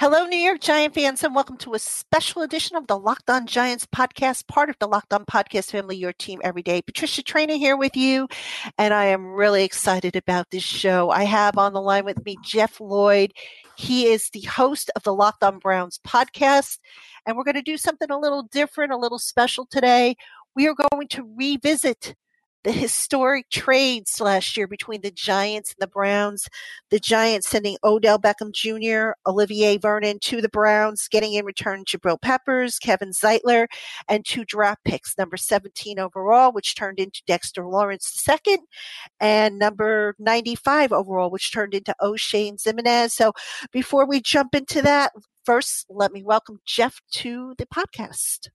Hello, New York Giant fans, and welcome to a special edition of the Locked On Giants podcast, part of the Locked On Podcast family, your team every day. Patricia Traina here with you, and I am really excited about this show. I have on the line with me Jeff Lloyd. He is the host of the Locked On Browns podcast, and we're going to do something a little different, a little special today. We are going to revisit the historic trades last year between the Giants and the Browns. The Giants sending Odell Beckham Jr., Olivier Vernon to the Browns, getting in return Jabril Peppers, Kevin Zeitler, and two draft picks, number 17 overall, which turned into Dexter Lawrence II, and number 95 overall, which turned into Oshane Ximines. So before we jump into that, first let me welcome Jeff to the podcast.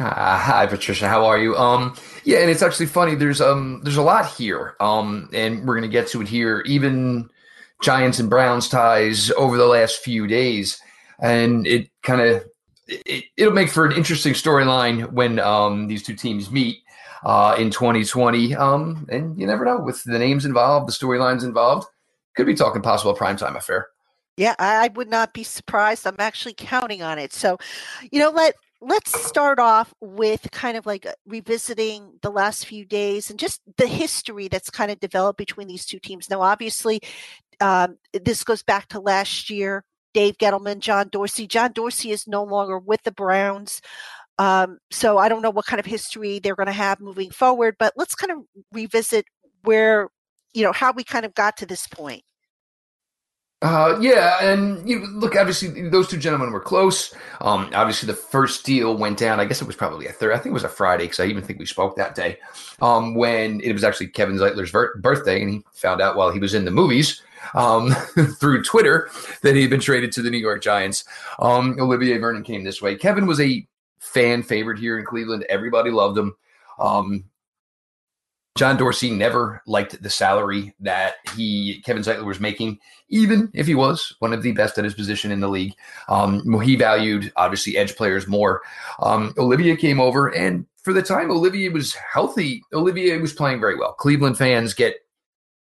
Uh, hi, Patricia. How are you? Um, yeah, and it's actually funny. There's um, there's a lot here. Um, and we're gonna get to it here. Even Giants and Browns ties over the last few days, and it kind of it, will make for an interesting storyline when um these two teams meet uh in 2020. Um, and you never know with the names involved, the storylines involved. Could be talking possible primetime affair. Yeah, I would not be surprised. I'm actually counting on it. So, you know, let let's start off with kind of like revisiting the last few days and just the history that's kind of developed between these two teams. Now, obviously, um, this goes back to last year. Dave Gettleman, John Dorsey. John Dorsey is no longer with the Browns. Um, so I don't know what kind of history they're going to have moving forward, but let's kind of revisit where, you know, how we kind of got to this point. Uh, yeah, and you look. Obviously, those two gentlemen were close. Um, obviously, the first deal went down. I guess it was probably a third. I think it was a Friday because I even think we spoke that day. Um, when it was actually Kevin Zeitler's ver- birthday, and he found out while he was in the movies um, through Twitter that he had been traded to the New York Giants. Um, Olivier Vernon came this way. Kevin was a fan favorite here in Cleveland. Everybody loved him. Um, John Dorsey never liked the salary that he Kevin Zeitler was making, even if he was one of the best at his position in the league. Um, he valued obviously edge players more. Um, Olivier came over, and for the time Olivia was healthy, Olivia was playing very well. Cleveland fans get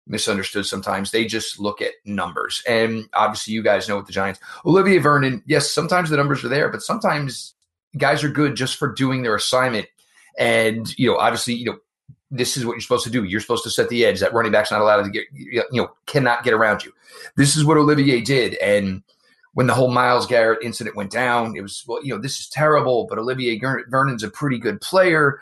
misunderstood sometimes. They just look at numbers, and obviously you guys know what the Giants. Olivia Vernon, yes, sometimes the numbers are there, but sometimes guys are good just for doing their assignment. And you know, obviously, you know this is what you're supposed to do. You're supposed to set the edge. That running back's not allowed to get, you know, cannot get around you. This is what Olivier did. And when the whole Myles Garrett incident went down, it was, well, you know, this is terrible, but Olivier Vernon's a pretty good player.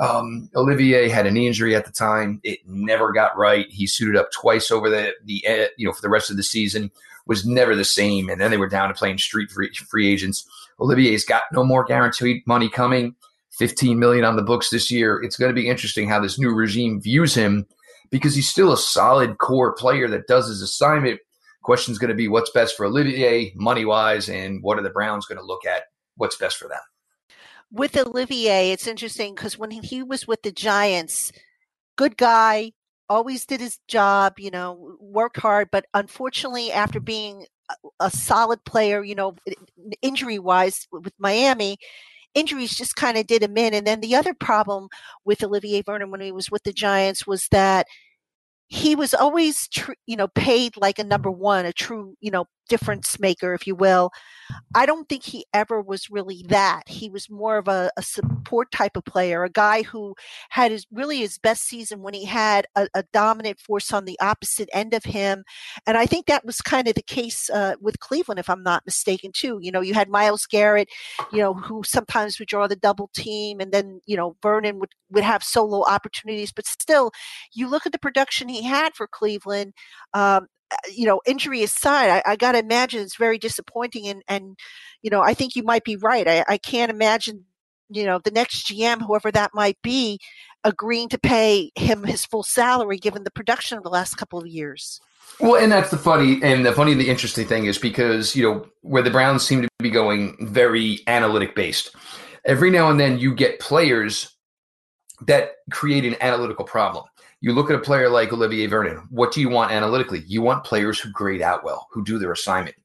Um, Olivier had an injury at the time. It never got right. He suited up twice over the, the, uh, you know, for the rest of the season was never the same. And then they were down to playing street free, free agents. Olivier's got no more guaranteed money coming. 15 million on the books this year. It's going to be interesting how this new regime views him because he's still a solid core player that does his assignment. Question is going to be what's best for Olivier money wise, and what are the Browns going to look at? What's best for them? With Olivier, it's interesting because when he was with the Giants, good guy, always did his job, you know, worked hard, but unfortunately, after being a solid player, you know, injury wise with Miami, injuries just kind of did him in. And then the other problem with Olivier Vernon when he was with the Giants was that he was always, tr- you know, paid like a number one, a true, you know, difference maker, if you will. I don't think he ever was really that. He was more of a, a support type of player, a guy who had his really his best season when he had a, a, dominant force on the opposite end of him. And I think that was kind of the case uh, with Cleveland, if I'm not mistaken, too. You know, you had Myles Garrett, you know, who sometimes would draw the double team, and then you know Vernon would would have solo opportunities, but still, you look at the production he had for Cleveland. Um, you know, injury aside, I, I got to imagine it's very disappointing. And, and, you know, I think you might be right. I, I can't imagine, you know, the next GM, whoever that might be, agreeing to pay him his full salary given the production of the last couple of years. Well, and that's the funny and the funny and the interesting thing is because, you know, where the Browns seem to be going very analytic based. Every now and then you get players that create an analytical problem. You look at a player like Olivier Vernon. What do you want analytically? You want players who grade out well, who do their assignment.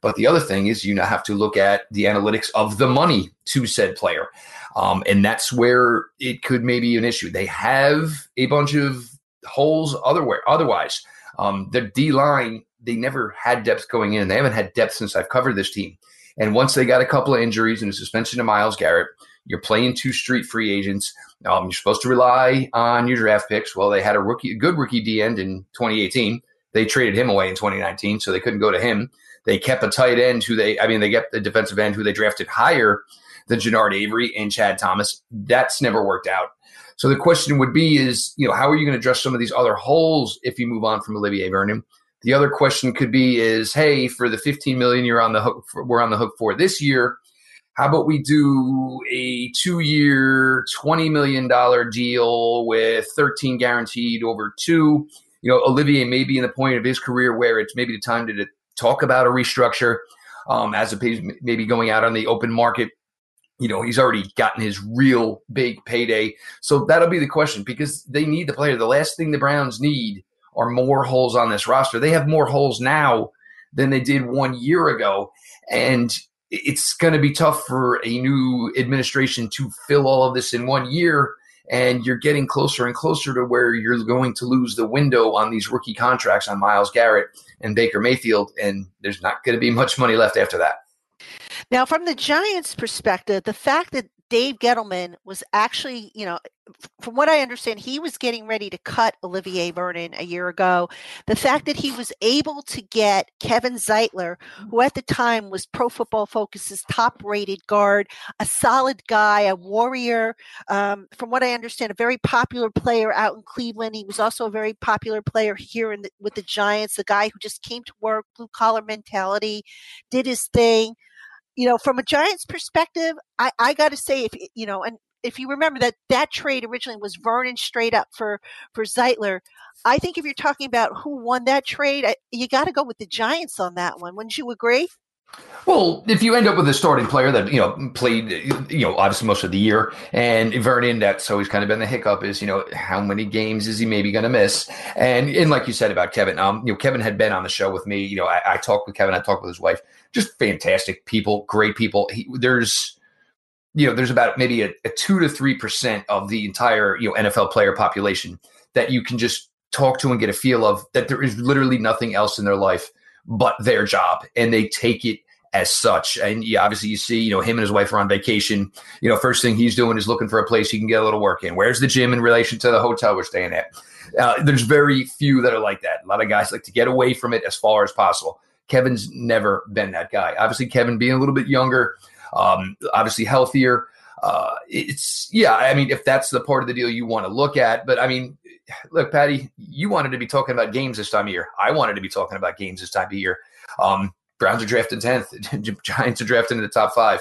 But the other thing is, you now have to look at the analytics of the money to said player. Um, and that's where it could maybe be an issue. They have a bunch of holes otherwise. Um, the D line they never had depth going in. They haven't had depth since I've covered this team. And once they got a couple of injuries and a suspension to Myles Garrett, you're playing two street free agents. Um, you're supposed to rely on your draft picks. Well, they had a rookie, a good rookie D end in 2018. They traded him away in 2019, so they couldn't go to him. They kept a tight end who they, I mean, they kept the defensive end who they drafted higher than Genard Avery and Chad Thomas. That's never worked out. So the question would be is, you know, how are you going to address some of these other holes if you move on from Olivier Vernon? The other question could be is, hey, for the 15 million you're on the hook for, we're on the hook for this year, how about we do a two-year, $20 million deal with 13 guaranteed over two? You know, Olivier may be in the point of his career where it's maybe the time to, to talk about a restructure um, as opposed maybe going out on the open market you know, he's already gotten his real big payday. So that'll be the question because they need the player. The last thing the Browns need are more holes on this roster. They have more holes now than they did one year ago. And it's going to be tough for a new administration to fill all of this in one year. And you're getting closer and closer to where you're going to lose the window on these rookie contracts on Myles Garrett and Baker Mayfield. And there's not going to be much money left after that. Now, from the Giants' perspective, the fact that Dave Gettleman was actually, you know, from what I understand, he was getting ready to cut Olivier Vernon a year ago. The fact that he was able to get Kevin Zeitler, who at the time was Pro Football Focus's top rated guard, a solid guy, a warrior, um, from what I understand, a very popular player out in Cleveland. He was also a very popular player here in the, with the Giants, a guy who just came to work, blue collar mentality, did his thing you know, from a Giants perspective, I, I got to say, if you know, and if you remember that that trade originally was Vernon straight up for for Zeitler, I think if you're talking about who won that trade, you got to go with the Giants on that one. Wouldn't you agree? Well, if you end up with a starting player that you know played, you know, obviously most of the year, and Vernon, that's always kind of been the hiccup is you know how many games is he maybe going to miss, and and like you said about Kevin, um, you know, Kevin had been on the show with me. You know, I, I talked with Kevin, I talked with his wife, just fantastic people, great people. He, there's you know, there's about maybe a, a two to three percent of the entire you know NFL player population that you can just talk to and get a feel of that there is literally nothing else in their life but their job and they take it as such. And yeah, obviously you see, you know, him and his wife are on vacation. You know, first thing he's doing is looking for a place he can get a little work in. Where's the gym in relation to the hotel we're staying at? Uh, there's very few that are like that. A lot of guys like to get away from it as far as possible. Kevin's never been that guy. Obviously, Kevin being a little bit younger, um, obviously healthier. Uh, it's yeah. I mean, if that's the part of the deal you want to look at, but I mean, look, Patty, you wanted to be talking about games this time of year. I wanted to be talking about games this time of year. Um, Browns are drafted 10th, Giants are drafted in the top five.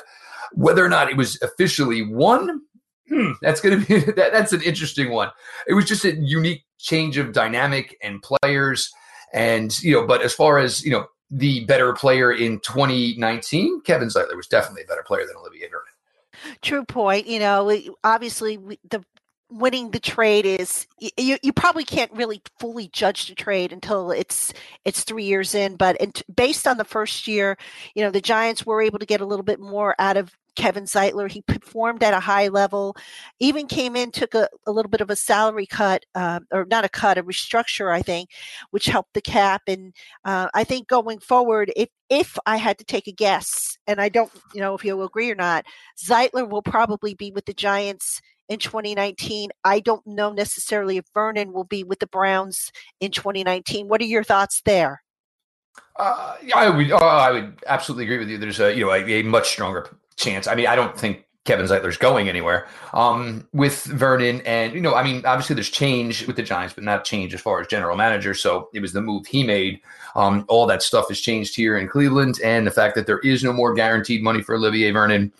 Whether or not it was officially one, hmm, that's going to be that, that's an interesting one. It was just a unique change of dynamic and players. And, you know, but as far as, you know, the better player in 2019, Kevin Zeitler was definitely a better player than Olivier Vernon. True point. You know, obviously the winning the trade is you, you probably can't really fully judge the trade until it's it's three years in but based on the first year you know the giants were able to get a little bit more out of kevin zeitler he performed at a high level even came in took a, a little bit of a salary cut uh, or not a cut a restructure i think which helped the cap and uh, i think going forward if if i had to take a guess and i don't you know if you'll agree or not zeitler will probably be with the giants in 2019. I don't know necessarily if Vernon will be with the Browns in 2019. What are your thoughts there? Uh, I would, uh, I would absolutely agree with you. There's a, you know, a, a, much stronger chance. I mean, I don't think Kevin Zeitler's going anywhere um, with Vernon, and you know, I mean, obviously there's change with the Giants, but not change as far as general manager. So it was the move he made. Um, all that stuff has changed here in Cleveland, and the fact that there is no more guaranteed money for Olivier Vernon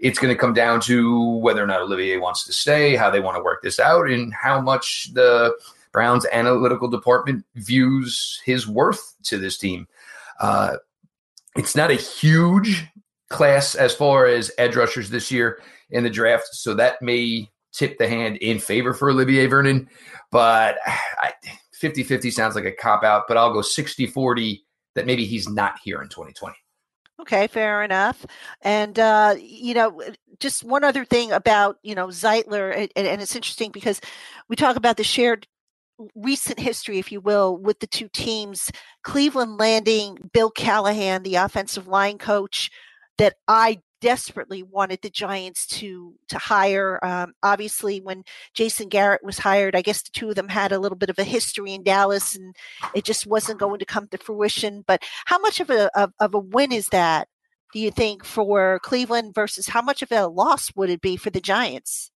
it's going to come down to whether or not Olivier wants to stay, how they want to work this out, and how much the Browns analytical department views his worth to this team. Uh, it's not a huge class as far as edge rushers this year in the draft, so that may tip the hand in favor for Olivier Vernon. But 50 50 sounds like a cop out, but I'll go 60 40 that maybe he's not here in 2020. Okay, fair enough. And uh, you know, just one other thing about you know Zeitler, and, and, it's interesting because we talk about the shared recent history, if you will, with the two teams. Cleveland landing Bill Callahan, the offensive line coach, that I desperately wanted the Giants to to hire. Um, obviously, when Jason Garrett was hired, I guess the two of them had a little bit of a history in Dallas, and it just wasn't going to come to fruition. But how much of a of, of a win is that? Do you think for Cleveland versus how much of a loss would it be for the Giants?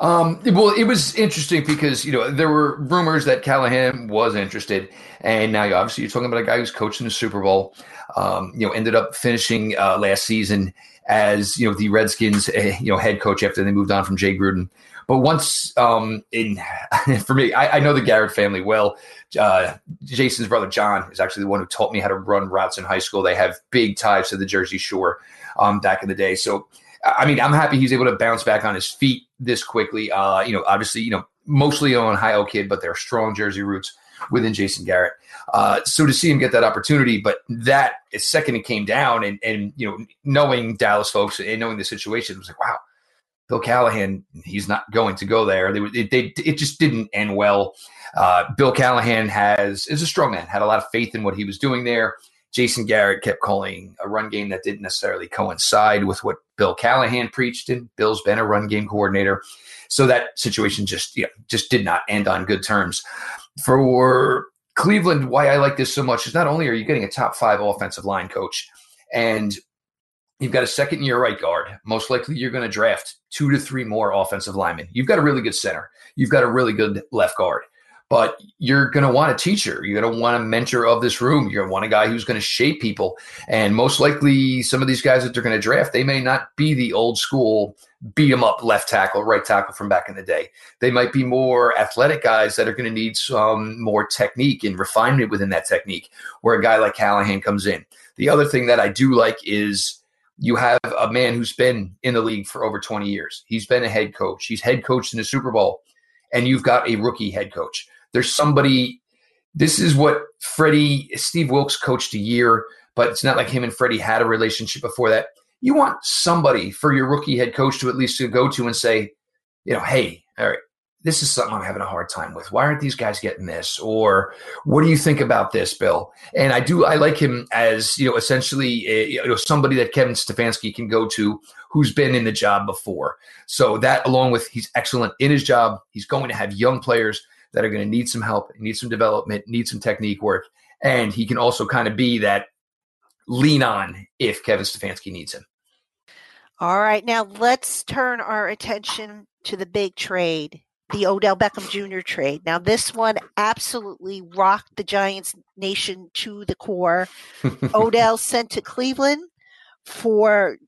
Um, well, it was interesting because you know there were rumors that Callahan was interested, and now obviously you're talking about a guy who's coaching the Super Bowl. Um, you know, ended up finishing uh, last season as you know the Redskins, uh, you know, head coach after they moved on from Jay Gruden. But once, um, in for me, I, I know the Garrett family well. Uh, Jason's brother John is actually the one who taught me how to run routes in high school. They have big ties to the Jersey Shore um, back in the day, so I mean, I'm happy he's able to bounce back on his feet this quickly. Uh, you know, obviously, you know, mostly on Ohio kid, but they're strong Jersey roots within Jason Garrett. Uh, so to see him get that opportunity, but that second it came down, and and you know, knowing Dallas folks and knowing the situation, it was like, wow, Bill Callahan, he's not going to go there. They, it, they, it just didn't end well. Uh, Bill Callahan has is a strong man, had a lot of faith in what he was doing there. Jason Garrett kept calling a run game that didn't necessarily coincide with what Bill Callahan preached, and Bill's been a run game coordinator. So that situation just you know, just did not end on good terms. For Cleveland, why I like this so much is not only are you getting a top five offensive line coach, and you've got a second year right guard. Most likely you're going to draft two to three more offensive linemen. You've got a really good center. You've got a really good left guard but you're going to want a teacher. You're going to want a mentor of this room. You're going to want a guy who's going to shape people. And most likely, some of these guys that they're going to draft, they may not be the old school beat beat 'em up left tackle, right tackle from back in the day. They might be more athletic guys that are going to need some more technique and refinement within that technique, where a guy like Callahan comes in. The other thing that I do like is you have a man who's been in the league for over 20 years. He's been a head coach. He's head coached in the Super Bowl, and you've got a rookie head coach there's somebody. This is what Freddie Steve Wilks coached a year, but it's not like him and Freddie had a relationship before that. You want somebody for your rookie head coach to at least to go to and say, you know, hey, all right, this is something I'm having a hard time with. Why aren't these guys getting this? Or what do you think about this, Bill? And I do, I like him as, you know, essentially, a, you know, somebody that Kevin Stefanski can go to who's been in the job before. So that along with he's excellent in his job, he's going to have young players that are going to need some help, need some development, need some technique work. And he can also kind of be that lean on if Kevin Stefanski needs him. All right. Now let's turn our attention to the big trade, the Odell Beckham Jr. trade. Now, this one absolutely rocked the Giants nation to the core. Odell sent to Cleveland for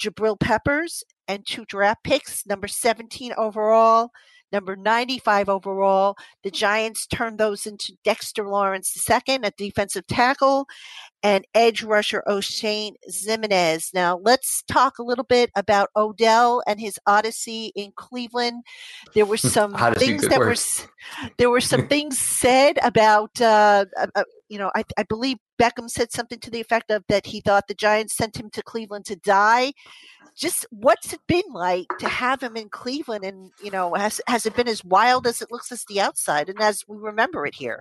Jabril Peppers and two draft picks, number 17 overall number 95 overall. The Giants turned those into Dexter Lawrence II, a defensive tackle, and edge rusher Oshane Ximines. Now, let's talk a little bit about Odell and his odyssey in Cleveland. There were some things that were there were some things said about uh, uh, you know, I, I, believe Beckham said something to the effect of that he thought the Giants sent him to Cleveland to die just what's it been like to have him in Cleveland? And you know, has has it been as wild as it looks as the outside and as we remember it here?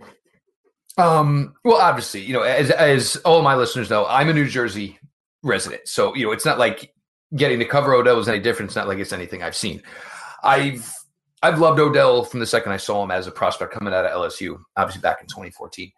Um, well, obviously, you know, as as all my listeners know, I'm a New Jersey resident, so you know, it's not like getting to cover Odell is any different. It's not like it's anything I've seen. I've I've loved Odell from the second I saw him as a prospect coming out of LSU, obviously back in 2014.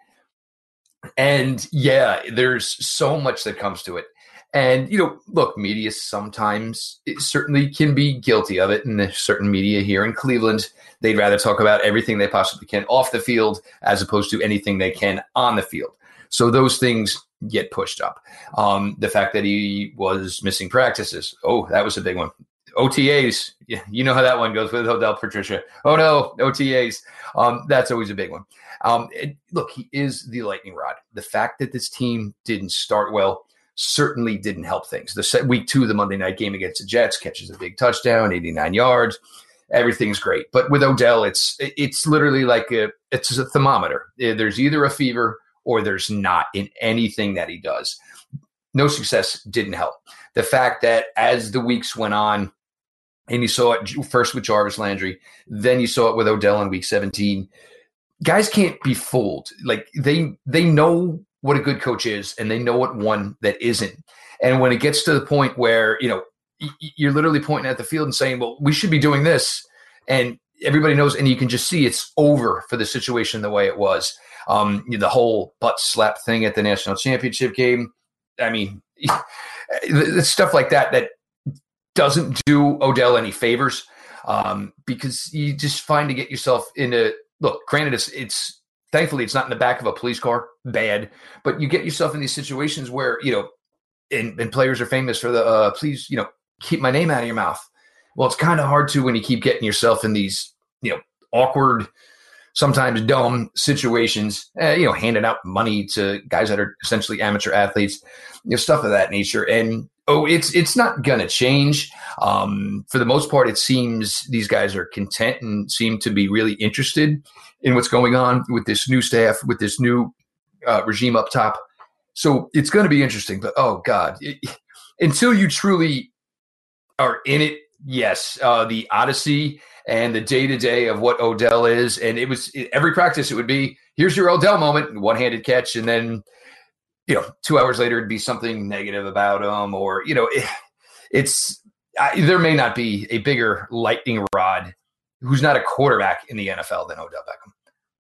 And yeah, there's so much that comes to it. And, you know, look, media sometimes certainly can be guilty of it. And there's certain media here in Cleveland, they'd rather talk about everything they possibly can off the field as opposed to anything they can on the field. So those things get pushed up. Um, the fact that he was missing practices, oh, that was a big one. OTAs, Yeah, you know how that one goes with Odell Patricia. Oh no, OTAs. Um, that's always a big one. Um, it, look, he is the lightning rod. The fact that this team didn't start well, certainly didn't help things. The week two the Monday night game against the Jets catches a big touchdown, 89 yards. Everything's great, but with Odell, it's it's literally like a it's a thermometer. Eh, there's either a fever or there's not in anything that he does. No success didn't help. The fact that as the weeks went on, and you saw it first with Jarvis Landry, then you saw it with Odell in Week 17 guys can't be fooled. Like they they know what a good coach is, and they know what one that isn't. And when it gets to the point where you know you're literally pointing at the field and saying, "Well, we should be doing this," and everybody knows, and you can just see it's over for the situation the way it was. Um, the whole butt slap thing at the national championship game. I mean, it's stuff like that that doesn't do Odell any favors um, because you just find to get yourself into look. Granted, it's it's thankfully it's not in the back of a police car, bad, but you get yourself in these situations where you know, and, and players are famous for the uh, please you know keep my name out of your mouth. Well, it's kind of hard to when you keep getting yourself in these you know awkward sometimes dumb situations, uh, you know, handing out money to guys that are essentially amateur athletes, you know, stuff of that nature. And oh, it's it's not gonna change. Um, for the most part, it seems these guys are content and seem to be really interested in what's going on with this new staff, with this new uh, regime up top. So it's going to be interesting. But oh god, it, until you truly are in it, yes, uh, the Odyssey and the day to day of what Odell is. And it was every practice, it would be here's your Odell moment, one handed catch, and then you know two hours later it'd be something negative about him, or you know it, it's I, there may not be a bigger lightning rod who's not a quarterback in the NFL than Odell Beckham.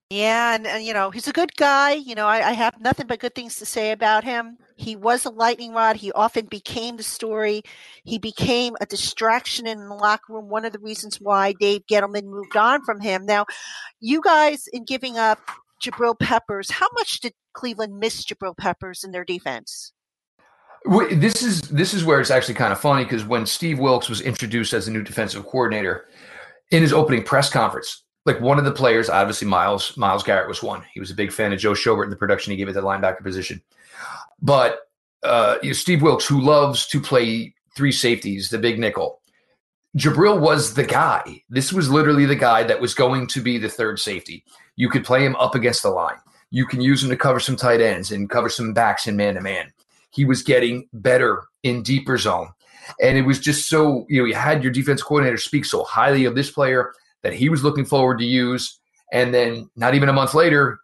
Yeah, and, and, you know he's a good guy. You know, I, I, have nothing but good things to say about him. He was a lightning rod. He often became the story. He became a distraction in the locker room. One of the reasons why Dave Gettleman moved on from him. Now, you guys in giving up Jabril Peppers, how much did Cleveland miss Jabril Peppers in their defense? This is this is where it's actually kind of funny because when Steve Wilks was introduced as the new defensive coordinator in his opening press conference, like one of the players, obviously Miles Myles Garrett was one. He was a big fan of Joe Schobert and the production he gave at the linebacker position. But uh, you know, Steve Wilks, who loves to play three safeties, the big nickel, Jabril was the guy. This was literally the guy that was going to be the third safety. You could play him up against the line. You can use him to cover some tight ends and cover some backs in man to man. He was getting better in deeper zone. And it was just so, you know, you had your defense coordinator speak so highly of this player that he was looking forward to use. And then not even a month later,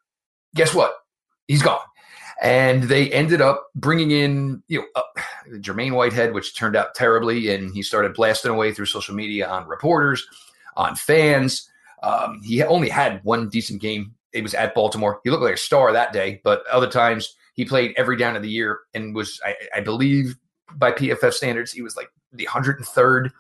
guess what? He's gone. And they ended up bringing in, you know, uh, Jermaine Whitehead, which turned out terribly. And he started blasting away through social media on reporters, on fans. Um, he only had one decent game. It was at Baltimore. He looked like a star that day, but other times he played every down of the year and was, I, I believe, by PFF standards, he was like the 103rd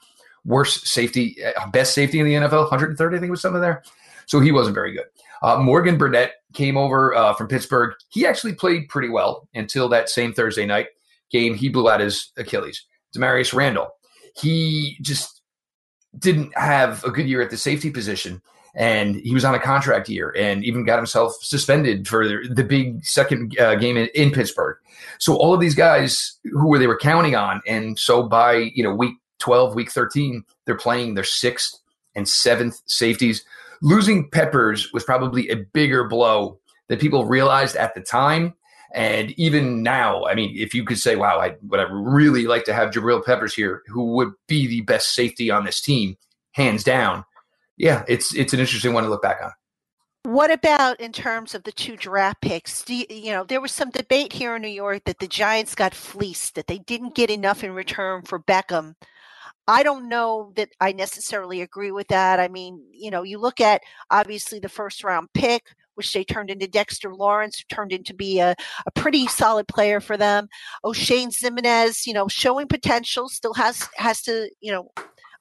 worst safety, uh, best safety in the NFL, 130, I think was something there. So he wasn't very good. Uh, Morgan Burnett came over uh, from Pittsburgh. He actually played pretty well until that same Thursday night game. He blew out his Achilles. Damarious Randall, he just didn't have a good year at the safety position. And he was on a contract year and even got himself suspended for the, the big second uh, game in, in Pittsburgh. So all of these guys who were they were counting on, and so by you know week 12, week 13, they're playing their sixth and seventh safeties. Losing Peppers was probably a bigger blow than people realized at the time. And even now, I mean, if you could say, wow, I would I really like to have Jabril Peppers here, who would be the best safety on this team, hands down. Yeah, it's it's an interesting one to look back on. What about in terms of the two draft picks? You, you, know, there was some debate here in New York that the Giants got fleeced, that they didn't get enough in return for Beckham. I don't know that I necessarily agree with that. I mean, you know, you look at obviously the first round pick, which they turned into Dexter Lawrence, turned into be a, a pretty solid player for them. Oshane Ximines, you know, showing potential, still has has to, you know,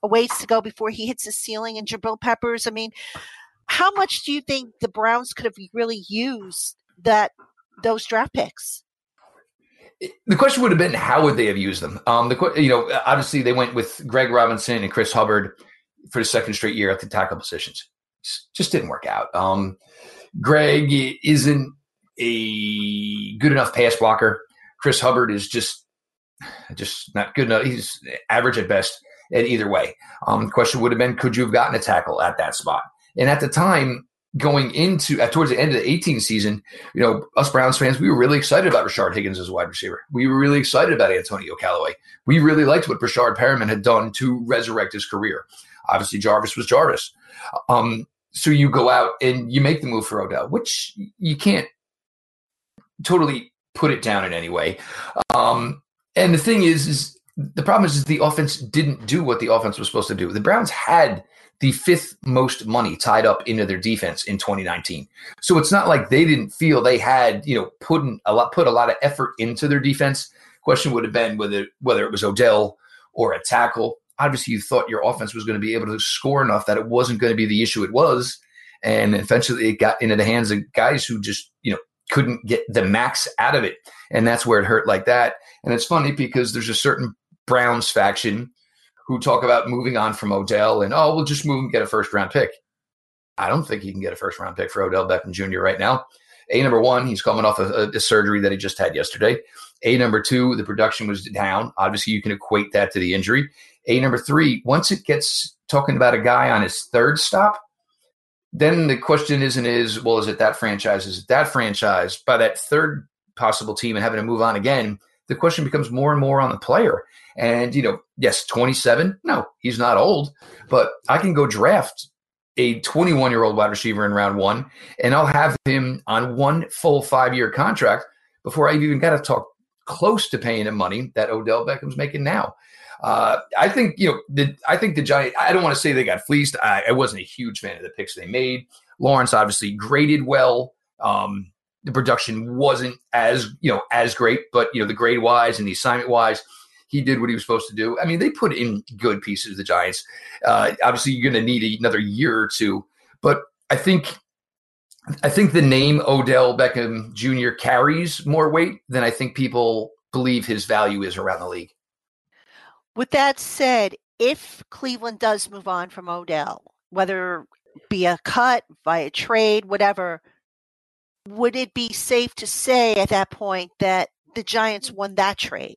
a ways to go before he hits the ceiling. And Jabril Peppers, I mean, how much do you think the Browns could have really used that those draft picks? the question would have been how would they have used them? Um, the you know obviously they went with Greg Robinson and Chris Hubbard for the second straight year at the tackle positions. Just didn't work out. Um, Greg isn't a good enough pass blocker. Chris Hubbard is just just not good enough. He's average at best. And either way, um, the question would have been, could you have gotten a tackle at that spot? And at the time, going into at towards the end of the 18 season, you know, us Browns fans, we were really excited about Rashard Higgins as a wide receiver. We were really excited about Antonio Callaway. We really liked what Breshad Perriman had done to resurrect his career. Obviously, Jarvis was Jarvis. Um, so you go out and you make the move for Odell, which you can't totally put it down in any way. Um, and the thing is, is the problem is, is the offense didn't do what the offense was supposed to do. The Browns had the fifth most money tied up into their defense in 2019. So it's not like they didn't feel they had, you know, put a lot put a lot of effort into their defense. Question would have been whether whether it was Odell or a tackle. Obviously, you thought your offense was going to be able to score enough that it wasn't going to be the issue it was, and eventually it got into the hands of guys who just you know couldn't get the max out of it, and that's where it hurt like that. And it's funny because there's a certain Browns faction who talk about moving on from Odell and oh, we'll just move and get a first round pick. I don't think he can get a first round pick for Odell Beckham Jr. right now. A number one, he's coming off a, a, surgery that he just had yesterday. A number two, the production was down. Obviously, you can equate that to the injury. A number three, once it gets talking about a guy on his third stop, then the question isn't is well, is it that franchise? Is it that franchise? By that third possible team and having to move on again, the question becomes more and more on the player. And, you know, yes, 27. No, he's not old, but I can go draft a 21 year old wide receiver in round one, and I'll have him on one full five year contract before I've even got to talk close to paying him money that Odell Beckham's making now. Uh, I think you know. The, I think the Giant. I don't want to say they got fleeced. I, I, wasn't a huge fan of the picks they made. Lawrence obviously graded well. Um, the production wasn't as you know as great, but you know the grade wise and the assignment wise, he did what he was supposed to do. I mean, they put in good pieces. of The Giants. Uh, obviously, you're going to need another year or two, but I think I think the name Odell Beckham Jr. carries more weight than I think people believe his value is around the league. With that said, if Cleveland does move on from Odell, whether be a cut, via trade, whatever, would it be safe to say at that point that the Giants won that trade?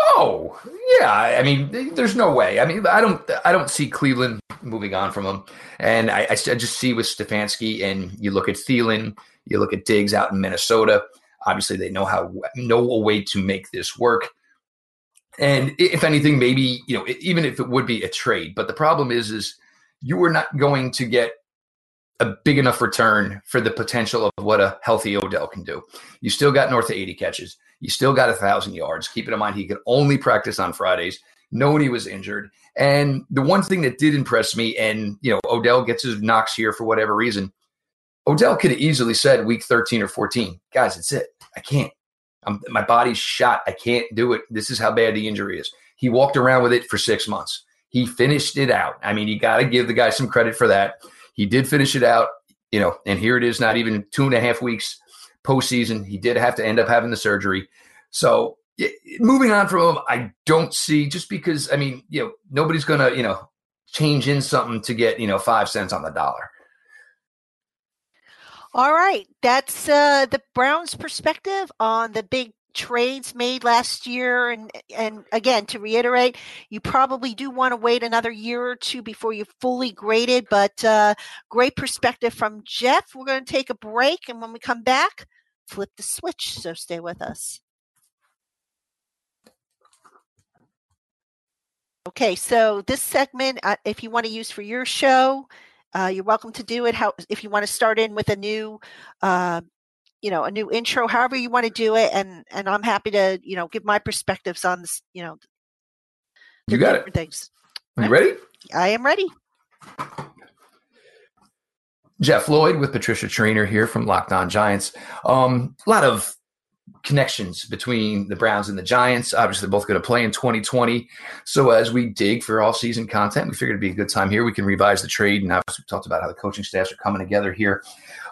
Oh, yeah. I mean, there's no way. I mean, I don't, I don't see Cleveland moving on from him. And I, I just see with Stefanski, and you look at Thielen, you look at Diggs out in Minnesota. Obviously, they know how know a way to make this work. And if anything, maybe you know, even if it would be a trade, but the problem is, is you are not going to get a big enough return for the potential of what a healthy Odell can do. You still got north of 80 catches. You still got a thousand yards. Keep in mind he could only practice on Fridays. Nobody was injured. And the one thing that did impress me, and you know, Odell gets his knocks here for whatever reason. Odell could have easily said week 13 or 14, guys, it's it. I can't. I'm, my body's shot. I can't do it. This is how bad the injury is. He walked around with it for six months. He finished it out. I mean, you got to give the guy some credit for that. He did finish it out, you know, and here it is, not even two and a half weeks postseason. He did have to end up having the surgery. So moving on from him, I don't see just because, I mean, you know, nobody's to, you know, change in something to get, you know, five cents on the dollar. All right. That's uh, the Browns' perspective on the big trades made last year and and again to reiterate you probably do want to wait another year or two before you fully graded but uh, great perspective from jeff. We're going to take a break and when we come back flip the switch so stay with us. Okay so this segment uh, if you want to use for your show uh, you're welcome to do it. How if you want to start in with a new uh, you know a new intro however you want to do it and and i'm happy to you know give my perspectives on this you know you got it. things. Are you ready? I am ready. Jeff lloyd with patricia Traina here from locked on giants. Um a lot of connections between the Browns and the Giants. Obviously, they're both going to play in 2020. So as we dig for all season content, we figured it'd be a good time here. We can revise the trade, and obviously we talked about how the coaching staffs are coming together here.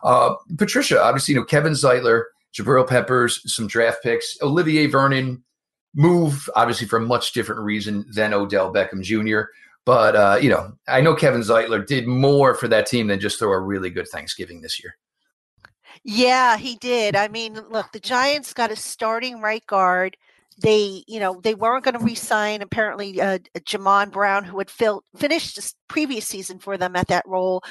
Uh, Patricia, obviously, you know Kevin Zeitler, Jabril Peppers, some draft picks, Olivier Vernon move obviously for a much different reason than Odell Beckham Jr. But uh, you know, I know Kevin Zeitler did more for that team than just throw a really good Thanksgiving this year. Yeah, he did. I mean, look, the Giants got a starting right guard. They, you know, they weren't going to re-sign apparently uh, Jamon Brown, who had fil- finished the previous season for them at that role.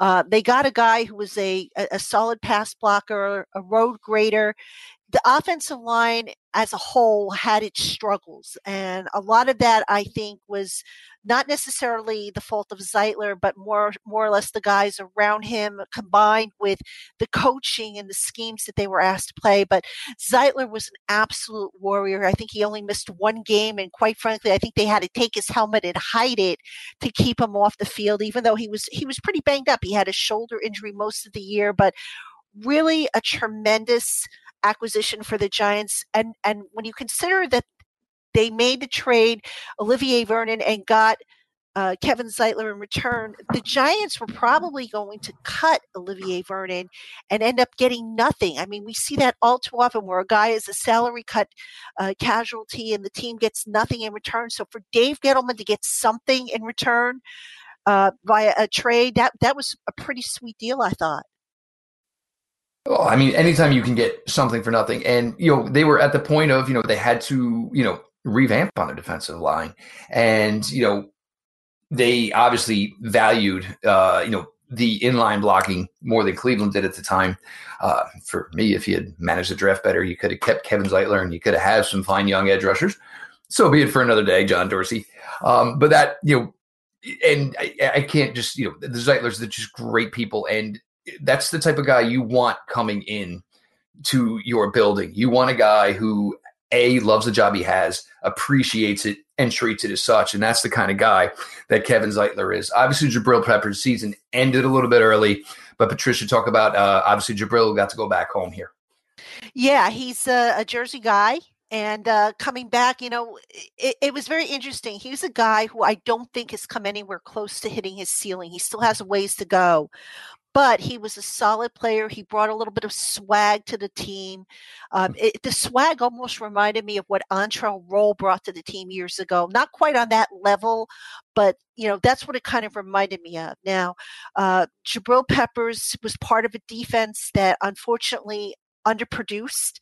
Uh, they got a guy who was a, a solid pass blocker, a road grader. The offensive line as a whole had its struggles. And a lot of that, I think, was not necessarily the fault of Zeitler, but more, more or less the guys around him combined with the coaching and the schemes that they were asked to play. But Zeitler was an absolute warrior. I think he only missed one game. And quite frankly, I think they had to take his helmet and hide it to keep him off the field, even though he was, he was pretty banged up. He had a shoulder injury most of the year, but really a tremendous acquisition for the Giants. And and when you consider that they made the trade, Olivier Vernon, and got uh, Kevin Zeitler in return, the Giants were probably going to cut Olivier Vernon and end up getting nothing. I mean, we see that all too often where a guy is a salary cut uh, casualty and the team gets nothing in return. So for Dave Gettleman to get something in return uh, via a trade, that that was a pretty sweet deal, I thought. I mean, anytime you can get something for nothing, and you know they were at the point of you know they had to you know revamp on the defensive line, and you know they obviously valued uh, you know the inline blocking more than Cleveland did at the time. Uh, for me, if you had managed the draft better, you could have kept Kevin Zeitler and you could have had some fine young edge rushers. So be it for another day, John Dorsey. Um, but that you know, and I, I, can't just you know the Zeitlers are just great people, and that's the type of guy you want coming in to your building. You want a guy who a loves the job he has, appreciates it, and treats it as such. And that's the kind of guy that Kevin Zeitler is. Obviously, Jabril Peppers' season ended a little bit early, but Patricia, talk about uh, obviously Jabril got to go back home here. Yeah, he's a, a Jersey guy. And uh, coming back, you know, it, it, was very interesting. He's a guy who I don't think has come anywhere close to hitting his ceiling. He still has ways to go but he was a solid player. He brought a little bit of swag to the team. Um, mm. it, the swag almost reminded me of what Antrel Rolle brought to the team years ago. Not quite on that level, but you know that's what it kind of reminded me of. Now, uh, Jabril Peppers was part of a defense that unfortunately underproduced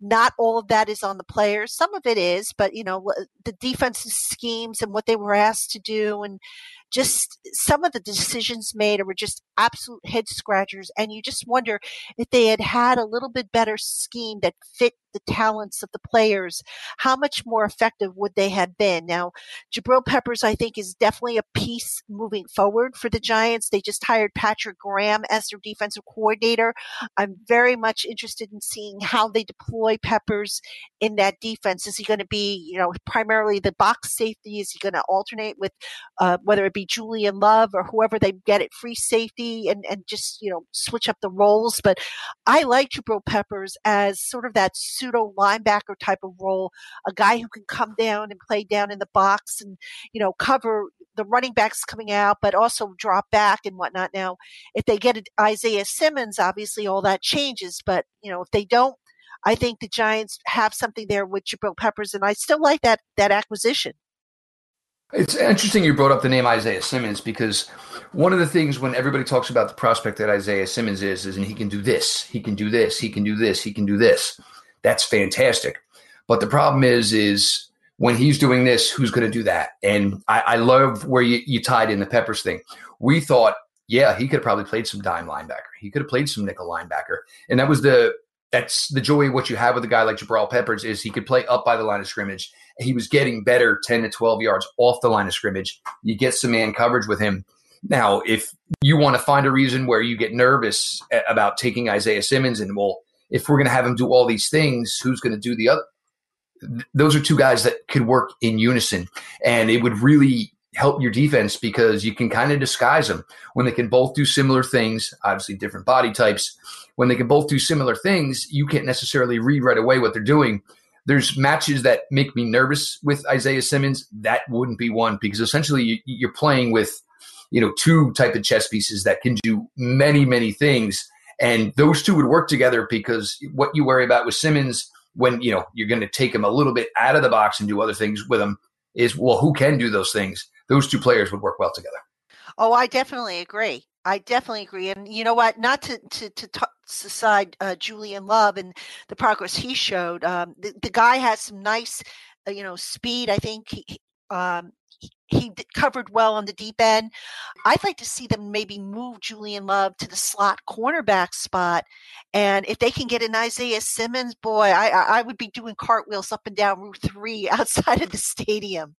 not all of that is on the players. Some of it is, but you know, the defensive schemes and what they were asked to do and just some of the decisions made were just absolute head scratchers. And you just wonder if they had had a little bit better scheme that fit the talents of the players, how much more effective would they have been? Now, Jabril Peppers, I think, is definitely a piece moving forward for the Giants. They just hired Patrick Graham as their defensive coordinator. I'm very much interested in seeing how they deploy Peppers in that defense. Is he going to be, you know, primarily the box safety? Is he going to alternate with uh, whether it be Julian Love or whoever they get at free safety and, and just, you know, switch up the roles? But I like Jabril Peppers as sort of that pseudo linebacker type of role, a guy who can come down and play down in the box and, you know, cover the running backs coming out, but also drop back and whatnot. Now, if they get Isaiah Simmons, obviously all that changes. But, you know, if they don't, I think the Giants have something there with Jabril Peppers, and I still like that that acquisition. It's interesting you brought up the name Isaiah Simmons because one of the things when everybody talks about the prospect that Isaiah Simmons is, is and he can do this, he can do this, he can do this, he can do this. That's fantastic. But the problem is, is when he's doing this, who's going to do that? And I, I love where you, you tied in the Peppers thing. We thought, yeah, he could have probably played some dime linebacker. He could have played some nickel linebacker. And that was the that's the joy what you have with a guy like Jabril Peppers is he could play up by the line of scrimmage. He was getting better 10 to 12 yards off the line of scrimmage. You get some man coverage with him. Now, if you want to find a reason where you get nervous about taking Isaiah Simmons and well, if we're going to have him do all these things, who's going to do the other? Those are two guys that could work in unison, and it would really help your defense because you can kind of disguise them when they can both do similar things. Obviously, different body types. When they can both do similar things, you can't necessarily read right away what they're doing. There's matches that make me nervous with Isaiah Simmons. That wouldn't be one because essentially you're playing with, you know, two type of chess pieces that can do many, many things and those two would work together because what you worry about with Simmons when you know you're going to take him a little bit out of the box and do other things with him is well, who can do those things? Those two players would work well together. Oh, I definitely agree. I definitely agree. And you know what? Not to to to talk aside uh, Julian Love and the progress he showed. Um, the, the guy has some nice, uh, you know, speed. I think he, Um, he covered well on the deep end. I'd like to see them maybe move Julian Love to the slot cornerback spot, and if they can get an Isaiah Simmons, boy, I I would be doing cartwheels up and down Route Three outside of the stadium.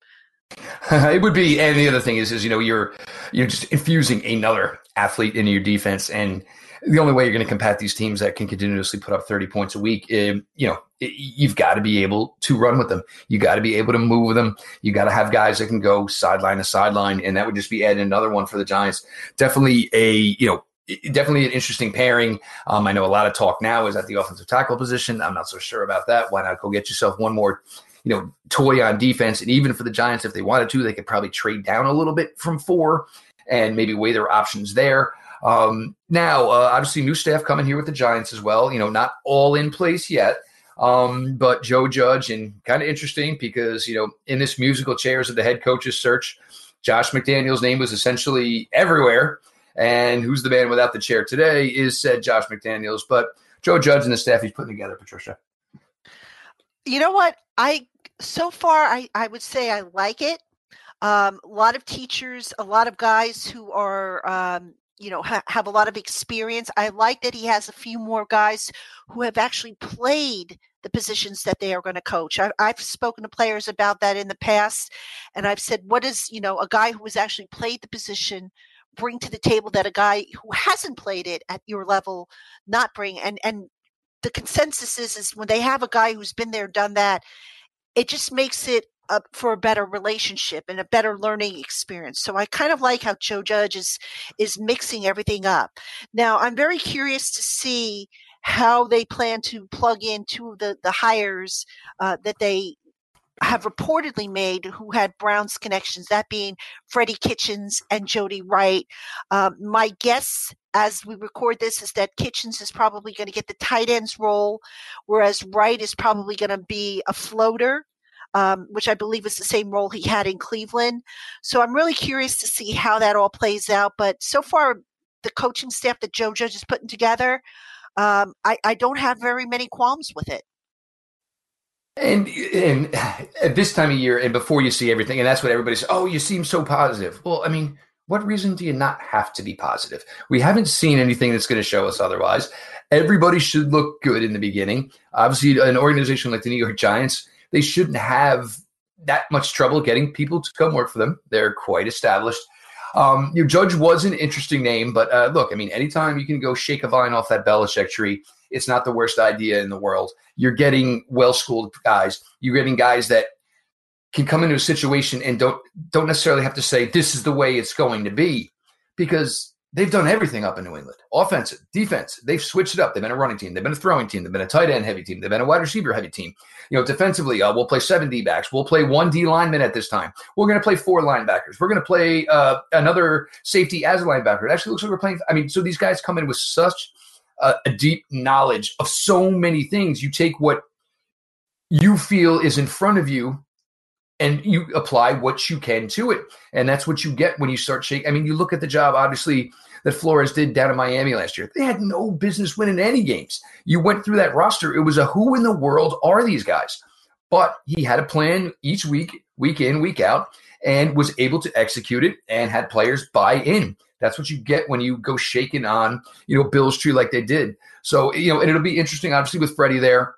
it would be, and the other thing is, is you know, you're you're just infusing another athlete into your defense, and the only way you're going to combat these teams that can continuously put up 30 points a week, um, you know, you've got to be able to run with them. You got to be able to move them. You got to have guys that can go sideline to sideline, and that would just be adding another one for the Giants. Definitely a you know definitely an interesting pairing. Um, I know a lot of talk now is at the offensive tackle position. I'm not so sure about that. Why not go get yourself one more, you know, toy on defense? And even for the Giants, if they wanted to, they could probably trade down a little bit from four and maybe weigh their options there. Um, now, uh, obviously, new staff coming here with the Giants as well. You know, not all in place yet. Um, but Joe Judge, and kind of interesting because, you know, in this musical chairs of the head coach's search, Josh McDaniel's name was essentially everywhere. And who's the man without the chair today is said Josh McDaniels. But Joe Judge and the staff he's putting together, Patricia. You know what? I so far I, I would say I like it. Um, a lot of teachers, a lot of guys who are um, you know ha- have a lot of experience. I like that he has a few more guys who have actually played the positions that they are going to coach. I, have spoken to players about that in the past and i've said what is you know a guy who has actually played the position bring to the table that a guy who hasn't played it at your level not bring? And and the consensus is is when they have a guy who's been there done that it just makes it uh, for a better relationship and a better learning experience. So I kind of like how Joe Judge is is mixing everything up. Now I'm very curious to see how they plan to plug in two of the the hires uh, that they have reportedly made who had Browns connections, that being Freddie Kitchens and Jody Wright. Um, my guess as we record this is that Kitchens is probably going to get the tight ends role, whereas Wright is probably going to be a floater um, which I believe is the same role he had in Cleveland. So I'm really curious to see how that all plays out. But so far, the coaching staff that Joe Judge is putting together, um, I, I don't have very many qualms with it. And, and at this time of year, and before you see everything, and that's what everybody says. Oh, you seem so positive. Well, I mean, what reason do you not have to be positive? We haven't seen anything that's going to show us otherwise. Everybody should look good in the beginning. Obviously, an organization like the New York Giants, they shouldn't have that much trouble getting people to come work for them. They're quite established. Um, Joe Judge was an interesting name, but uh, look, I mean, anytime you can go shake a vine off that Belichick tree, it's not the worst idea in the world. You're getting well schooled guys. You're getting guys that can come into a situation and don't don't necessarily have to say this is the way it's going to be, because They've done everything up in New England offensive, defense. They've switched it up. They've been a running team. They've been a throwing team. They've been a tight end heavy team. They've been a wide receiver heavy team. You know, defensively, uh, we'll play seven D backs. We'll play one D lineman at this time. We're going to play four linebackers. We're going to play uh, another safety as a linebacker. It actually looks like we're playing. I mean, so these guys come in with such a, a deep knowledge of so many things. You take what you feel is in front of you and you apply what you can to it. And that's what you get when you start shaking. I mean, you look at the job, obviously, that Flores did down in Miami last year. They had no business winning any games. You went through that roster. It was a who in the world are these guys? But he had a plan each week, week in, week out, and was able to execute it and had players buy in. That's what you get when you go shaking on, you know, Bill's tree like they did. So, you know, and it'll be interesting, obviously, with Freddie there.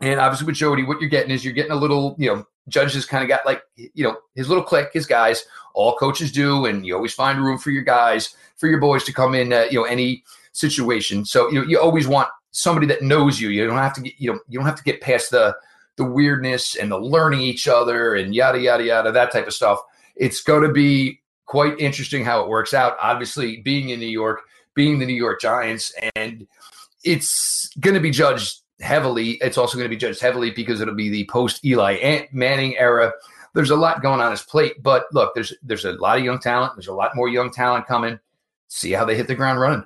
And obviously with Jody, what you're getting is you're getting a little, you know, Judge has kind of got like, you know, his little clique, his guys. All coaches do, and you always find room for your guys, for your boys to come in, uh, you know, any situation. So you know, you always want somebody that knows you. You don't have to get, you know, you don't have to get past the the weirdness and the learning each other and yada yada yada that type of stuff. It's going to be quite interesting how it works out. Obviously, being in New York, being the New York Giants, and it's going to be judged heavily. It's also going to be judged heavily because it'll be the post Eli Manning era. There's a lot going on his plate, but look, there's there's a lot of young talent. There's a lot more young talent coming. See how they hit the ground running.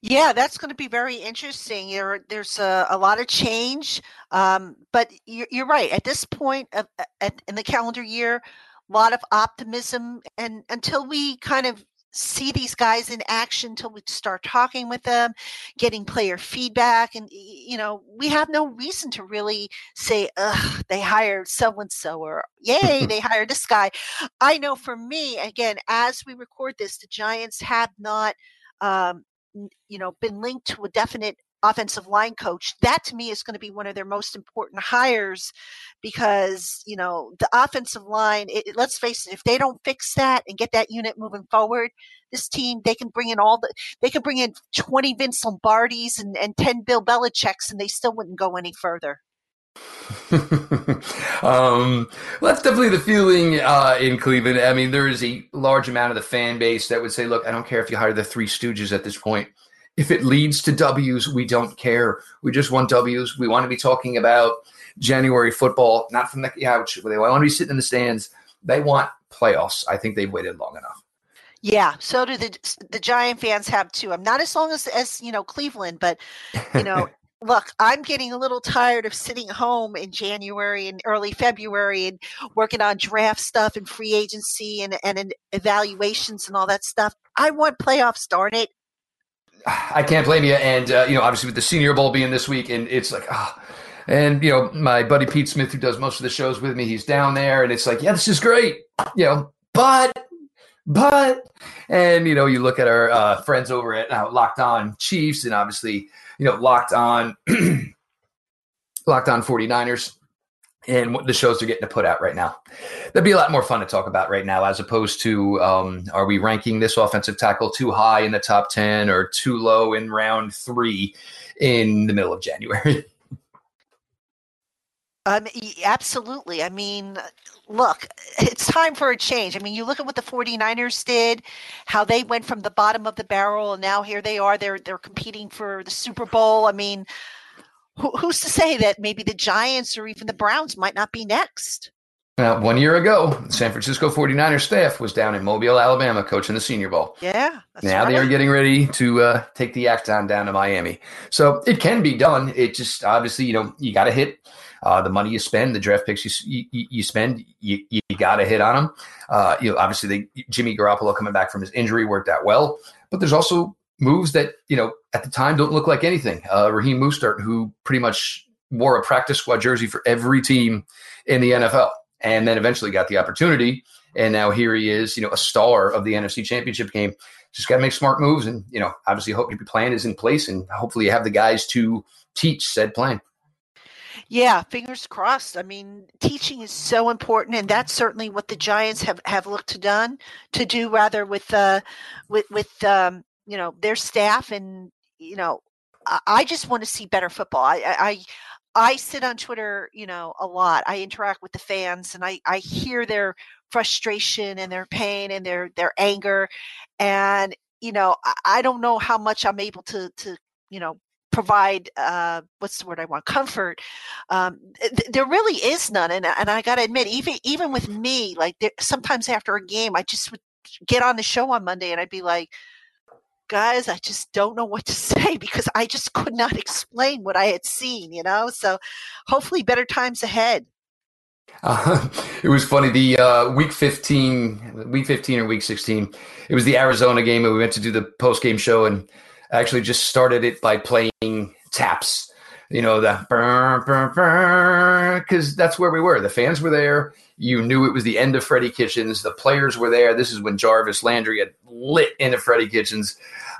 Yeah, that's going to be very interesting. There, there's a, a lot of change, um, but you're, you're, right. At this point of, at, in the calendar year, a lot of optimism, and until we kind of see these guys in action until we start talking with them, getting player feedback. And, you know, we have no reason to really say, ugh, they hired so and so, or yay, they hired this guy. I know for me, again, as we record this, the Giants have not. Um, you know, been linked to a definite offensive line coach. That to me is going to be one of their most important hires because, you know, the offensive line, it, it, let's face it, if they don't fix that and get that unit moving forward, this team, they can bring in all the, they can bring in 20 Vince Lombardis and, and 10 Bill Belichick's and they still wouldn't go any further. um, well, that's definitely the feeling uh, in Cleveland. I mean, there is a large amount of the fan base that would say, look, I don't care if you hire the three stooges at this point if it leads to W's, we don't care. We just want W's. We want to be talking about January football, not from the couch. They want to be sitting in the stands. They want playoffs. I think they've waited long enough. Yeah, so do the the Giant fans have too. I'm not as long as as you know Cleveland, but you know, look, I'm getting a little tired of sitting home in January and early February and working on draft stuff and free agency and and evaluations and all that stuff. I want playoffs, darn it. I can't blame you. And uh, you know, obviously with the Senior Bowl being this week, and it's like, ah. Oh. And you know, my buddy Pete Smith, who does most of the shows with me, he's down there, and it's like, yeah, this is great. You know, but but and you know you look at our uh, friends over at uh, locked on chiefs and obviously you know locked on locked on 49ers and what the shows are getting to put out right now. That'd be a lot more fun to talk about right now, as opposed to um, are we ranking this offensive tackle too high in the top 10 or too low in round three in the middle of January? Um, absolutely. I mean, look, it's time for a change. I mean, you look at what the 49ers did, how they went from the bottom of the barrel and now here they are. They're they're competing for the Super Bowl. I mean, who, who's to say that maybe the Giants or even the Browns might not be next? Now, one year ago, the San Francisco 49ers staff was down in Mobile, Alabama, coaching the Senior Bowl. Yeah. now right. they are getting ready to uh, take the Acton down to Miami. So it can be done. It just obviously, you know, you got to hit uh, the money you spend, the draft picks you you, you spend. You, you got to hit on them. Uh, you know, obviously, they, Jimmy Garoppolo coming back from his injury worked out well, but there's also moves that you know at the time don't look like anything. Uh, Raheem Mostert, who pretty much wore a practice squad jersey for every team in the NFL, and then eventually got the opportunity, and now here he is, you know, a star of the NFC Championship game. Just got to make smart moves, and you know, obviously, hope your plan is in place, and hopefully, you have the guys to teach said plan. Yeah, fingers crossed. I mean, teaching is so important, and that's certainly what the Giants have, have looked to done to do rather with uh, with with um, you know their staff and you know I, just want to see better football. I, I I sit on Twitter, you know, a lot. I interact with the fans and I, I hear their frustration and their pain and their their anger. And, you know, I, I don't know how much I'm able to to, you know, provide uh, what's the word I want comfort. Um, th- there really is none, and and I got to admit, even even with me, like there, sometimes after a game, I just would get on the show on Monday and I'd be like, guys, I just don't know what to say because I just could not explain what I had seen, you know? So hopefully better times ahead. Uh, it was funny. The uh, week 15, week 15 or week 16, it was the Arizona game, and we went to do the post game show and actually just started it by playing taps. You know, the because that's where we were. The fans were there. You knew it was the end of Freddie Kitchens. The players were there. This is when Jarvis Landry had lit into Freddie Kitchens.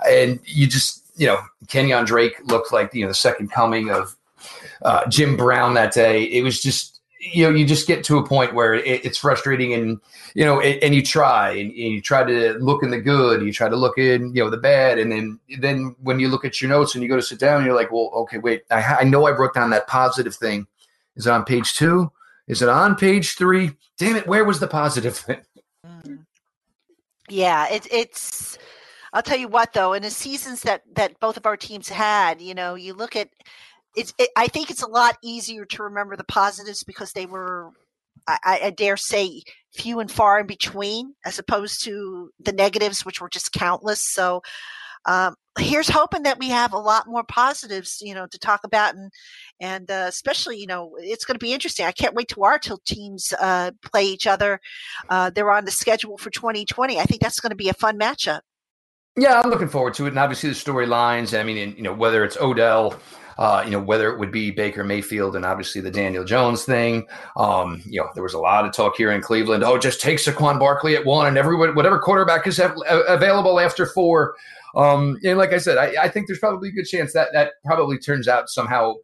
And you just, you know, Kenyon Drake looked like, you know, the second coming of uh, Jim Brown that day. It was just, you know, you just get to a point where it, it's frustrating and, you know, it, and you try and, and, you try to look in the good, you try to look in, you know, the bad. And then, then when you look at your notes and you go to sit down, you're like, well, okay, wait, I, I know I wrote down that positive thing. Is it on page two? Is it on page three? Damn it, where was the positive thing? Yeah, it, it's, I'll tell you what though, in the seasons that, that both of our teams had, you know, you look at, it's it, I think it's a lot easier to remember the positives because they were I, I, dare say few and far in between as opposed to the negatives which were just countless so um, here's hoping that we have a lot more positives, you know, to talk about, and and uh, especially, you know, it's going to be interesting. I can't wait to our two teams uh, play each other. Uh, they're on the schedule for 2020. I think that's going to be a fun matchup. Yeah, I'm looking forward to it, and obviously the storylines. I mean, you know, whether it's Odell uh, you know, whether it would be Baker Mayfield and obviously the Daniel Jones thing. Um, you know, there was a lot of talk here in Cleveland. Oh, just take Saquon Barkley at one, and everyone, whatever quarterback is available after four. Um, and like I said, I, I, think there's probably a good chance that that probably turns out somehow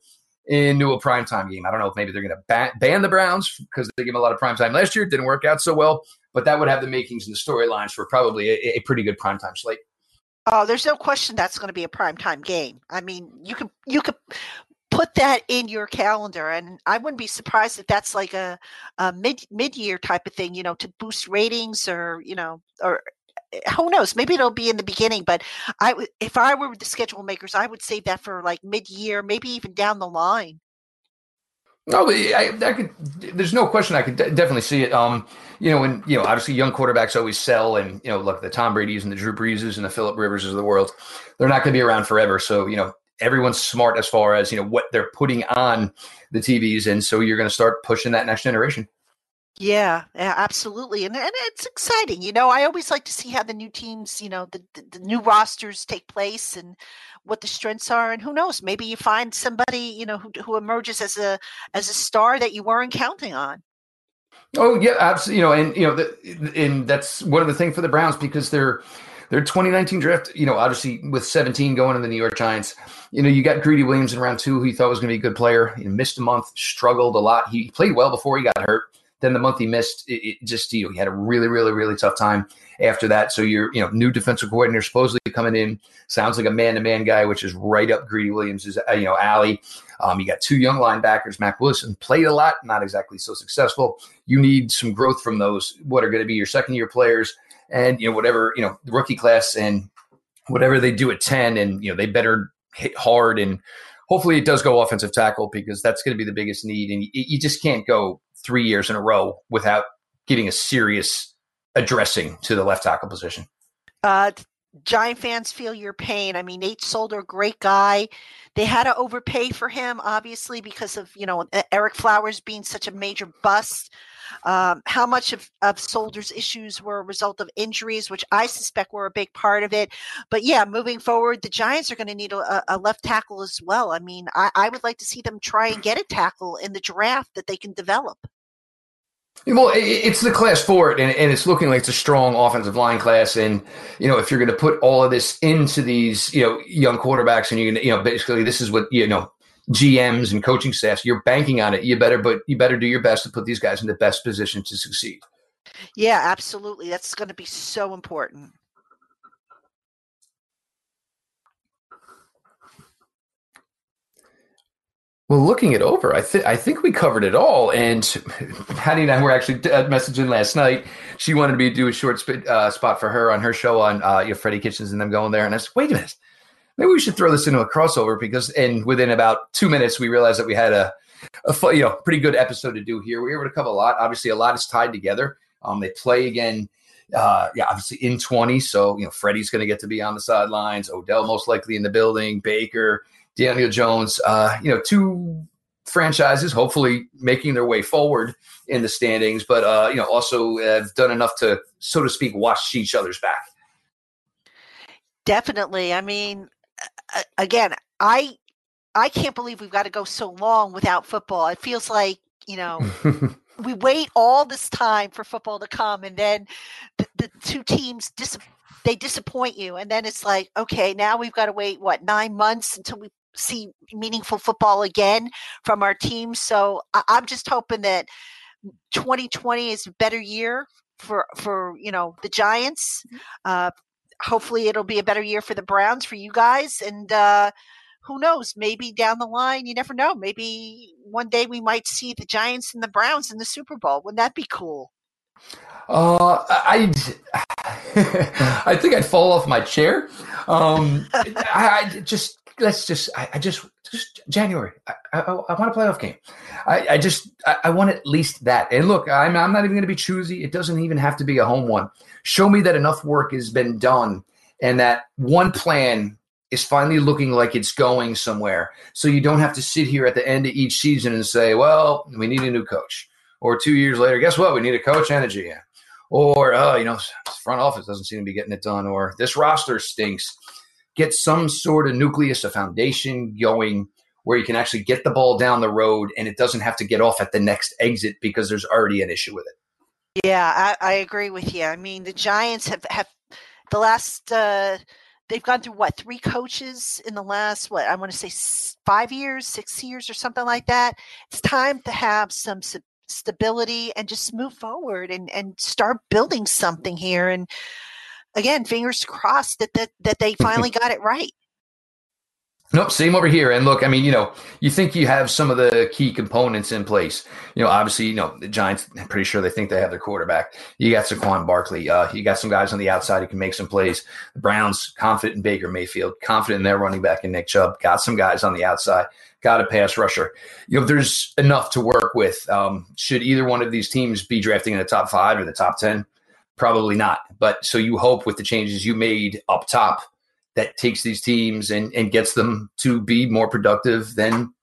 into a primetime game. I don't know if maybe they're going to ban, ban the Browns because they gave them a lot of primetime last year. It didn't work out so well, but that would have the makings and the storylines for probably a, a pretty good primetime slate. Oh, there's no question that's going to be a prime time game. I mean, you could you could put that in your calendar, and I wouldn't be surprised if that's like a, a mid mid year type of thing. You know, to boost ratings, or you know, or eh, who knows? Maybe it'll be in the beginning. But I, if I were the schedule makers, I would save that for like mid year, maybe even down the line. No, I, I could. There's no question. I could de- definitely see it. Um, you know, and you know, obviously, young quarterbacks always sell, and you know, look, the Tom Brady's and the Drew Breeses and the Philip Rivers of the world, they're not going to be around forever. So, you know, everyone's smart as far as you know what they're putting on the TVs, and so you're going to start pushing that next generation. Yeah, yeah, absolutely, and and it's exciting. You know, I always like to see how the new teams, you know, the, the, the new rosters take place and what the strengths are, and who knows, maybe you find somebody, you know, who who emerges as a as a star that you weren't counting on. Oh yeah, absolutely. You know, and you know, the, and that's one of the things for the Browns because they're their 2019 draft, you know, obviously with 17 going to the New York Giants, you know, you got Greedy Williams in round two, who you thought was going to be a good player. He missed a month, struggled a lot. He played well before he got hurt. Then the month he missed, it, it just you know, he had a really, really, really tough time after that. So you're you know new defensive coordinator supposedly coming in, sounds like a man to man guy, which is right up Greedy Williams' uh, you know alley. Um, you got two young linebackers, Mack Wilson played a lot, not exactly so successful. You need some growth from those. What are going to be your second year players, and you know whatever you know the rookie class and whatever they do at ten, and you know they better hit hard and hopefully it does go offensive tackle because that's going to be the biggest need. And you, you, just can't go three years in a row without getting a serious addressing to the left tackle position. Uh, Giant fans feel your pain. I mean, Nate Solder, great guy. They had to overpay for him, obviously, because of you know Ereck Flowers being such a major bust. Um, how much of, of Solder's issues were a result of injuries, which I suspect were a big part of it. But yeah, moving forward, the Giants are going to need a, a, left tackle as well. I mean, I, I would like to see them try and get a tackle in the draft that they can develop. Well, it's the class for it, and, it's looking like it's a strong offensive line class. And you know, if you're going to put all of this into these, you know, young quarterbacks, and to, you know, basically this is what you know, GMs and coaching staffs, you're banking on it. You better, but you better do your best to put these guys in the best position to succeed. Yeah, absolutely. That's going to be so important. Well, looking it over, I think I think we covered it all. And Patty and I were actually uh, messaging last night. She wanted me to do a short sp- uh, spot for her on her show on uh, you know, Freddie Kitchens and them going there. And I said, wait a minute, maybe we should throw this into a crossover because. And within about two minutes, we realized that we had a, a you know pretty good episode to do here. We were able to cover a lot. Obviously, a lot is tied together. Um, they play again. Uh, yeah, obviously in 20. So, you know, Freddie's going to get to be on the sidelines. Odell most likely in the building. Baker, Daniel Jones, uh, you know, two franchises hopefully making their way forward in the standings, but uh, you know, also have done enough to, so to speak, wash each other's back. Definitely. I mean, again, I I can't believe we've got to go so long without football. It feels like you know we wait all this time for football to come, and then the, the two teams dis- they disappoint you, and then it's like, okay, now we've got to wait what nine months until we see meaningful football again from our team. So I, I'm just hoping that 2020 is a better year for for you know the Giants. Mm-hmm. Uh, hopefully, it'll be a better year for the Browns for you guys, and uh, who knows? Maybe down the line, you never know. Maybe one day we might see the Giants and the Browns in the Super Bowl. Wouldn't that be cool? Uh, I I think I'd fall off my chair. Um, I, I just let's just I, I, just just January. I, I, I, want a playoff game. I, I just I, want at least that. And look, I'm I'm not even going to be choosy. It doesn't even have to be a home one. Show me that enough work has been done and that one plan is finally looking like it's going somewhere. So you don't have to sit here at the end of each season and say, well, we need a new coach. Or two years later, guess what? We need a coach GM. Or, oh, you know, front office doesn't seem to be getting it done. Or this roster stinks. Get some sort of nucleus, a foundation going where you can actually get the ball down the road and it doesn't have to get off at the next exit because there's already an issue with it. Yeah, I, I agree with you. I mean, the Giants have, have the last uh, they've gone through what three coaches in the last what I want to say five years, six years, or something like that. It's time to have some stability and just move forward and and start building something here. And again, fingers crossed that that that they finally got it right. Nope, same over here. And look, I mean, you know, you think you have some of the key components in place. You know, obviously, you know, the Giants, I'm pretty sure they think they have their quarterback. You got Saquon Barkley. Uh, you got some guys on the outside who can make some plays. The Browns, confident in Baker Mayfield, confident in their running back in Nick Chubb. Got some guys on the outside. Got a pass rusher. You know, there's enough to work with. Um, should either one of these teams be drafting in the top five or the top 10? Probably not. But so you hope with the changes you made up top that takes these teams and, and gets them to be more productive than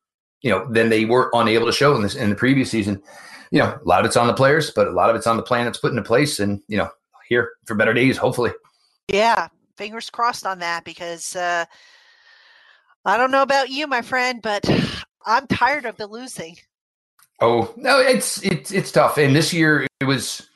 you know than they were unable to show in this in the previous season. You know, a lot of it's on the players, but a lot of it's on the plan that's put into place, and you know, here for better days, hopefully. Yeah, fingers crossed on that because uh, I don't know about you, my friend, but I'm tired of the losing. Oh no, it's it's it's tough, and this year it was.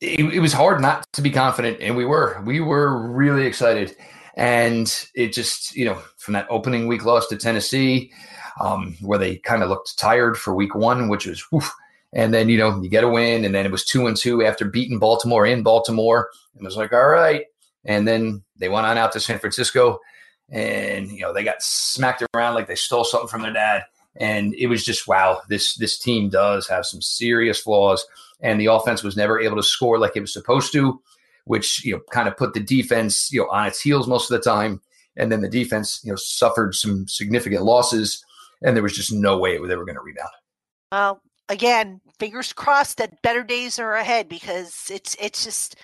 It, it was hard not to be confident, and we were. We were really excited and it just, you know, from that opening week loss to Tennessee, um, where they kind of looked tired for week one, which was, and then, you know, you get a win, and then it was two and two after beating Baltimore in Baltimore. And it was like, all right. And then they went on out to San Francisco, and, you know, they got smacked around like they stole something from their dad. And it was just, wow, this, this team does have some serious flaws. And the offense was never able to score like it was supposed to which you know kind of put the defense you know on its heels most of the time, and then the defense you know suffered some significant losses, and there was just no way they were going to rebound. Well, again, fingers crossed that better days are ahead because it's it's just.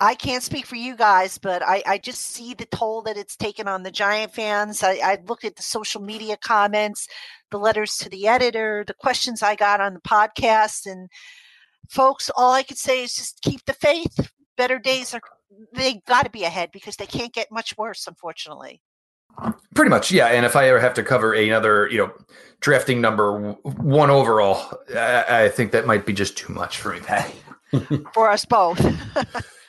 I can't speak for you guys, but I, I just see the toll that it's taken on the Giant fans. I, I looked at the social media comments, the letters to the editor, the questions I got on the podcast, and folks, all I could say is just keep the faith better days are they got to be ahead because they can't get much worse, unfortunately. Pretty much, yeah. And if I ever have to cover another, you know, drafting number one overall, I, I think that might be just too much for me, Patty. for us both.